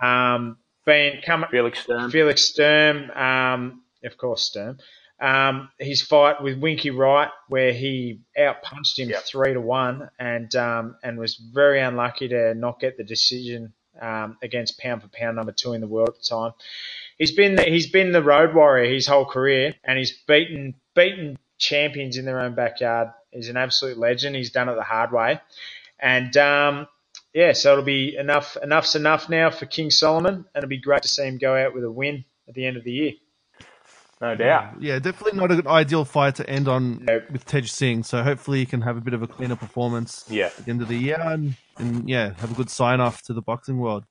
um, being come Felix Sturm, Felix Sturm, um, of course Sturm, um, his fight with Winky Wright, where he outpunched him yep. three to one, and um, and was very unlucky to not get the decision um, against pound for pound number two in the world at the time. He's been the, he's been the road warrior his whole career, and he's beaten beaten champions in their own backyard. He's an absolute legend. He's done it the hard way, and um, yeah, so it'll be enough enough's enough now for King Solomon, and it'll be great to see him go out with a win at the end of the year. No doubt. Yeah, definitely not an ideal fight to end on nope. with Tej Singh. So hopefully he can have a bit of a cleaner performance yeah. at the end of the year and, and yeah, have a good sign off to the boxing world.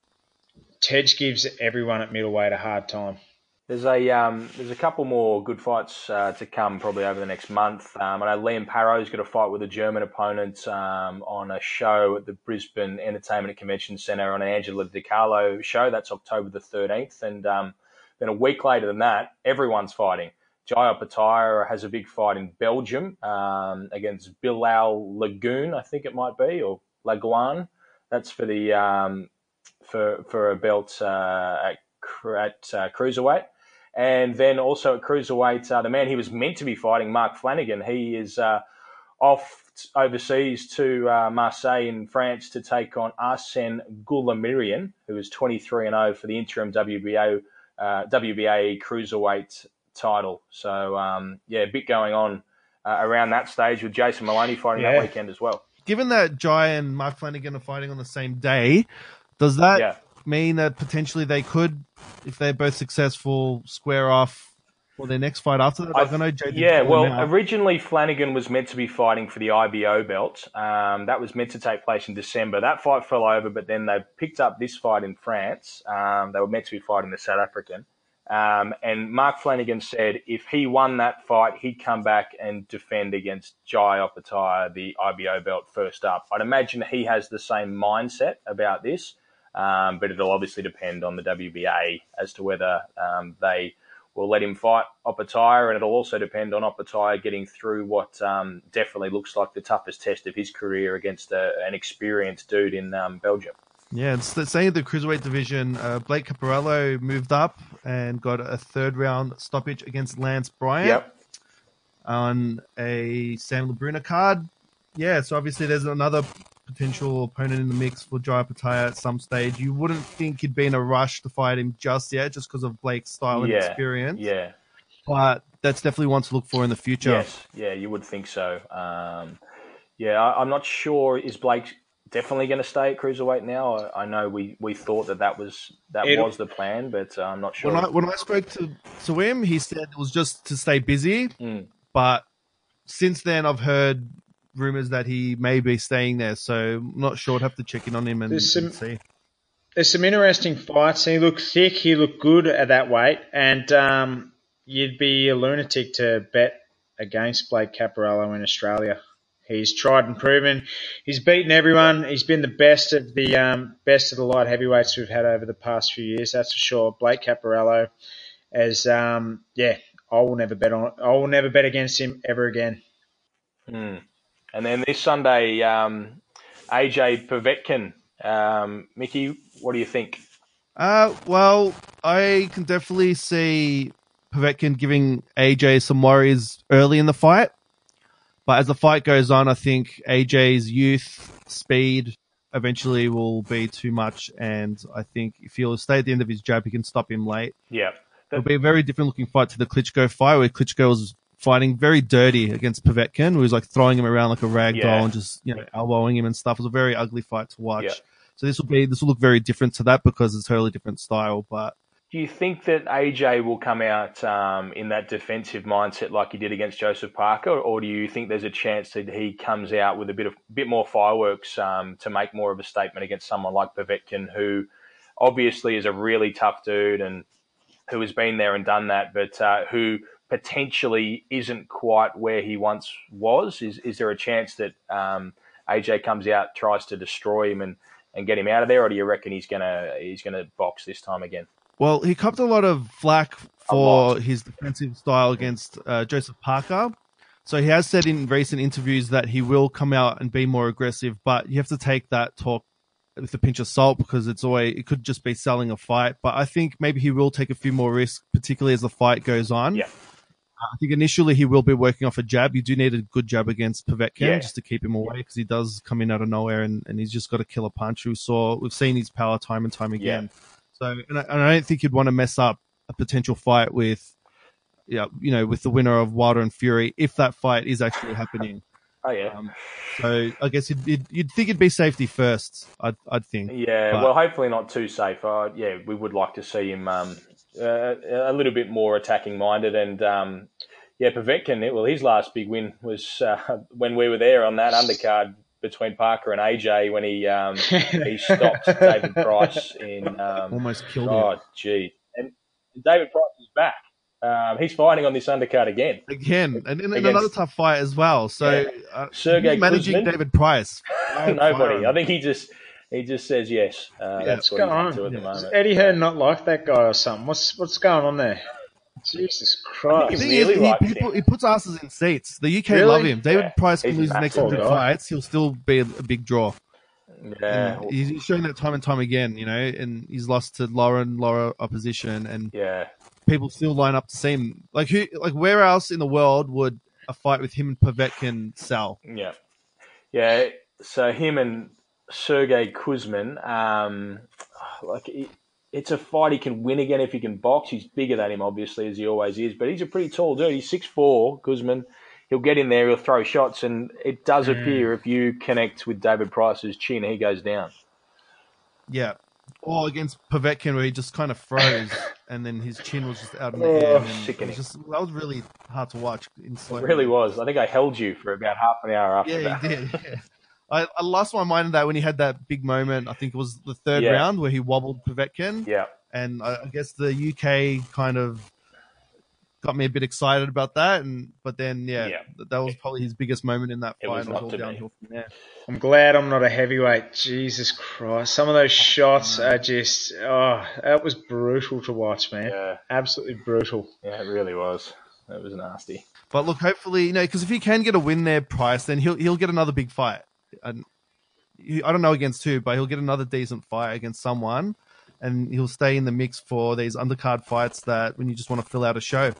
Tej gives everyone at middleweight a hard time. There's a um, there's a couple more good fights uh, to come probably over the next month. Um, I know Liam Paro's got a fight with a German opponent um, on a show at the Brisbane Entertainment Convention Centre on an Angelo Di Carlo show. That's October the 13th, and um, then a week later than that, everyone's fighting. Jai Opetaia has a big fight in Belgium um, against Bilal Laggoune, I think it might be, or Laguan. That's for the um, for for a belt uh, at, at uh, cruiserweight. And then also at cruiserweight, uh, the man he was meant to be fighting, Mark Flanagan, he is uh, off overseas to uh, Marseille in France to take on Arsène Goulamirian, who is 23 and 0 for the interim WBA uh, WBA cruiserweight title. So um, yeah, a bit going on uh, around that stage with Jason Moloney fighting yeah. that weekend as well. Given that Jai and Mark Flanagan are fighting on the same day, does that yeah. mean that potentially they could, if they're both successful, square off for their next fight after that? I, I know Yeah, well, originally Flanagan was meant to be fighting for the IBO belt. Um, that was meant to take place in December. That fight fell over, but then they picked up this fight in France. Um, they were meant to be fighting the South African. Um, and Mark Flanagan said if he won that fight, he'd come back and defend against Jai Opetaia, the IBO belt, first up. I'd imagine he has the same mindset about this, um, but it'll obviously depend on the WBA as to whether um, they – we'll let him fight Opetaia, and it'll also depend on Opetaia getting through what um, definitely looks like the toughest test of his career against a, an experienced dude in um, Belgium. Yeah, it's the same the cruiserweight division. Uh, Blake Caparello moved up and got a third round stoppage against Lance Bryant yep. on a Sam Labruna card. Yeah, so obviously there's another potential opponent in the mix for Jai Opetaia at some stage. You wouldn't think he'd be in a rush to fight him just yet, just because of Blake's style and yeah, experience. Yeah. But that's definitely one to look for in the future. Yes, yeah, you would think so. Um, yeah, I, am not sure. Is Blake definitely going to stay at cruiserweight now? I, I, know we, we thought that that was that it, was the plan, but uh, I'm not sure. When I, when I spoke to to him, he said it was just to stay busy. Mm. But since then, I've heard rumors that he may be staying there. So I'm not sure. I'd have to check in on him and, some, and see. There's some interesting fights. He looked thick. He looked good at that weight, and um, you'd be a lunatic to bet against Blake Caparello in Australia. He's tried and proven. He's beaten everyone. He's been the best of the um, best of the light heavyweights we've had over the past few years. That's for sure. Blake Caparello, as um, yeah, I will never bet on. I will never bet against him ever again. Hmm. And then this Sunday, um, AJ Povetkin. Um, Mickey, what do you think? Uh, well, I can definitely see Povetkin giving AJ some worries early in the fight. But as the fight goes on, I think AJ's youth, speed, eventually will be too much. And I think if he'll stay at the end of his jab, he can stop him late. Yeah. It'll be a very different looking fight to the Klitschko fight, where Klitschko was fighting very dirty against Povetkin, who was like throwing him around like a rag yeah. doll and just you know elbowing him and stuff. It was a very ugly fight to watch. Yeah. So this will be this will look very different to that because it's a totally different style. But do you think that AJ will come out um, in that defensive mindset like he did against Joseph Parker, or do you think there's a chance that he comes out with a bit of bit more fireworks um, to make more of a statement against someone like Povetkin, who obviously is a really tough dude and who has been there and done that, but uh, who potentially isn't quite where he once was? Is is there a chance that um, AJ comes out, tries to destroy him, and, and get him out of there, or do you reckon he's gonna he's gonna box this time again? Well, he copped a lot of flack for his defensive style against uh, Joseph Parker. So he has said in recent interviews that he will come out and be more aggressive, but you have to take that talk with a pinch of salt because it's always it could just be selling a fight. But I think maybe he will take a few more risks, particularly as the fight goes on. Yeah. I think initially he will be working off a jab. You do need a good jab against Povetkin yeah. just to keep him away because he does come in out of nowhere and, and he's just got a killer punch. We saw we've seen his power time and time again. Yeah. So and I, and I, don't think you'd want to mess up a potential fight with, yeah, you know, with the winner of Wilder and Fury if that fight is actually happening. [LAUGHS] Oh yeah. Um, so I guess you'd, you'd, you'd, think it'd be safety first. I'd, I'd think. Yeah. But, well, hopefully not too safe. Uh, yeah, we would like to see him um, uh, a little bit more attacking minded. And um, yeah, Povetkin, well, his last big win was uh, when we were there on that undercard between Parker and AJ when he um, [LAUGHS] he stopped David Price in um, almost killed oh, him. Oh, gee, and David Price is back. Um, he's fighting on this undercard again. Again, and in, another tough fight as well. So, yeah. uh, Sergey managing David Price. [LAUGHS] Nobody. I think he just he just says yes. Uh, yeah, that's what he's on? to at the moment. Eddie Hearn not like that guy or something? What's what's going on there? Jesus Christ! He, really he, he, he, puts asses in seats. The UK really? love him. David yeah. Price can lose the next hundred fights. He'll still be a, a big draw. Yeah, and he's shown that time and time again. You know, and he's lost to lower and lower opposition, and yeah, people still line up to see him. Like who? Like where else in the world would a fight with him and Povetkin sell? Yeah. Yeah, so him and Sergey Kuzmin, um, like it, it's a fight he can win again if he can box. He's bigger than him, obviously, as he always is, but he's a pretty tall dude. He's six four, Kuzmin. He'll get in there, he'll throw shots, and it does mm. appear if you connect with David Price's chin, he goes down. Yeah, or against Povetkin where he just kind of froze [LAUGHS] and then his chin was just out in the oh, air. Sickening. Just, that was really hard to watch. In slow it really was. I think I held you for about half an hour after yeah, that. Yeah, you did. Yeah. I, I, lost my mind in that when he had that big moment. I think it was the third yeah. round where he wobbled Povetkin. Yeah. And I, I guess the UK kind of got me a bit excited about that. And but then yeah, yeah. that was probably his biggest moment in that fight. It was, not all downhill from there. I'm glad I'm not a heavyweight. Jesus Christ, some of those shots are just oh, that was brutal to watch, man. Yeah, absolutely brutal. Yeah, it really was. That was nasty. But look, hopefully, you know, because if he can get a win there, Price, then he'll he'll get another big fight. And I don't know against who, but he'll get another decent fight against someone, and he'll stay in the mix for these undercard fights that when you just want to fill out a show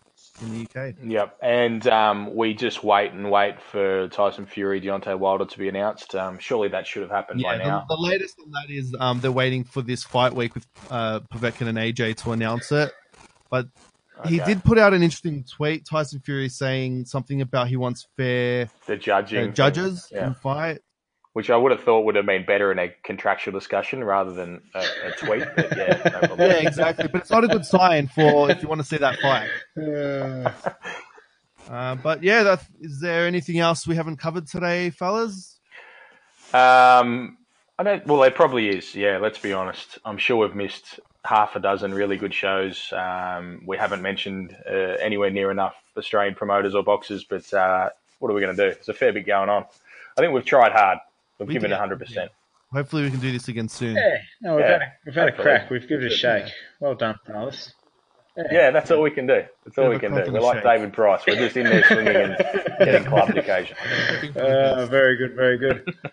in the UK. Yep, and um, we just wait and wait for Tyson Fury, Deontay Wilder to be announced. Um, surely that should have happened yeah, by now. The, the latest on that is um, they're waiting for this fight week with uh, Povetkin and AJ to announce it. But okay. he did put out an interesting tweet, Tyson Fury, saying something about he wants fair the judging uh, judges yeah. in fight which I would have thought would have been better in a contractual discussion rather than a, a tweet. But yeah, no [LAUGHS] yeah, exactly. But it's not a good sign for if you want to see that fight. [LAUGHS] Uh, but yeah, that, is there anything else we haven't covered today, fellas? Um, I don't. Well, there probably is. Yeah, let's be honest. I'm sure we've missed half a dozen really good shows. Um, we haven't mentioned uh, anywhere near enough Australian promoters or boxers, but uh, what are we going to do? There's a fair bit going on. I think we've tried hard. We've we given it 100%. Hopefully, we can do this again soon. Yeah, no, we've, yeah. had, a, we've had a crack. We've given it a shake. Well done, Alice. Yeah. yeah, that's all we can do. That's all we can do. We're like shake. David Price. We're just in there swinging and getting [LAUGHS] clubbed occasionally. Uh, very good, very good. [LAUGHS]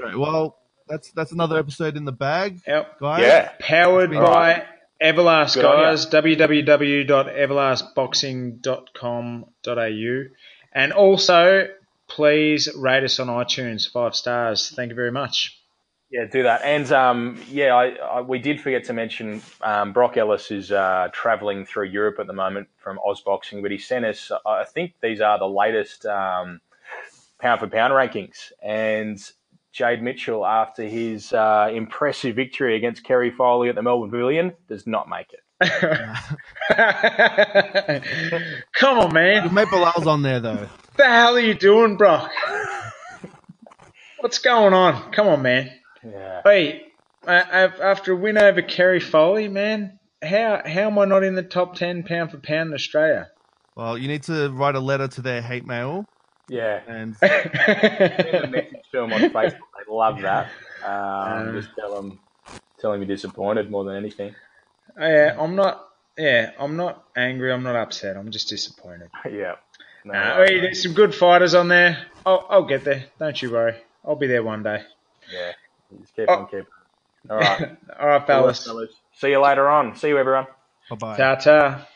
Right, well, that's that's another episode in the bag, yep. guys. Yeah, powered by right. Everlast, good guys. www.everlastboxing.com.au, and also please rate us on iTunes five stars. Thank you very much. Yeah, do that. And um, yeah, I, I, we did forget to mention um, Brock Ellis is uh, traveling through Europe at the moment from Ozboxing, but he sent us. I think these are the latest um, pound for pound rankings. And Jayde Mitchell, after his uh, impressive victory against Kerry Foley at the Melbourne Pavilion, does not make it. [LAUGHS] Come on, man. Maple L's on there though the hell are you doing, Brock? [LAUGHS] What's going on? Come on, man. Yeah. Hey, after a win over Kerry Foley, man, how how am I not in the top ten pound for pound in Australia? Well, you need to write a letter to their hate mail. Yeah, and [LAUGHS] send a message to them on [LAUGHS] Facebook. They love that. Um, um, just tell them, tell them you're disappointed more than anything. Yeah, I'm not. Yeah, I'm not angry. I'm not upset. I'm just disappointed. yeah. No, uh, there's some good fighters on there. I'll, I'll get there. Don't you worry. I'll be there one day. Yeah. Just keep oh. on keeping. [LAUGHS] All right. All right, fellas. See you later on. See you, everyone. Bye bye. Ta ta.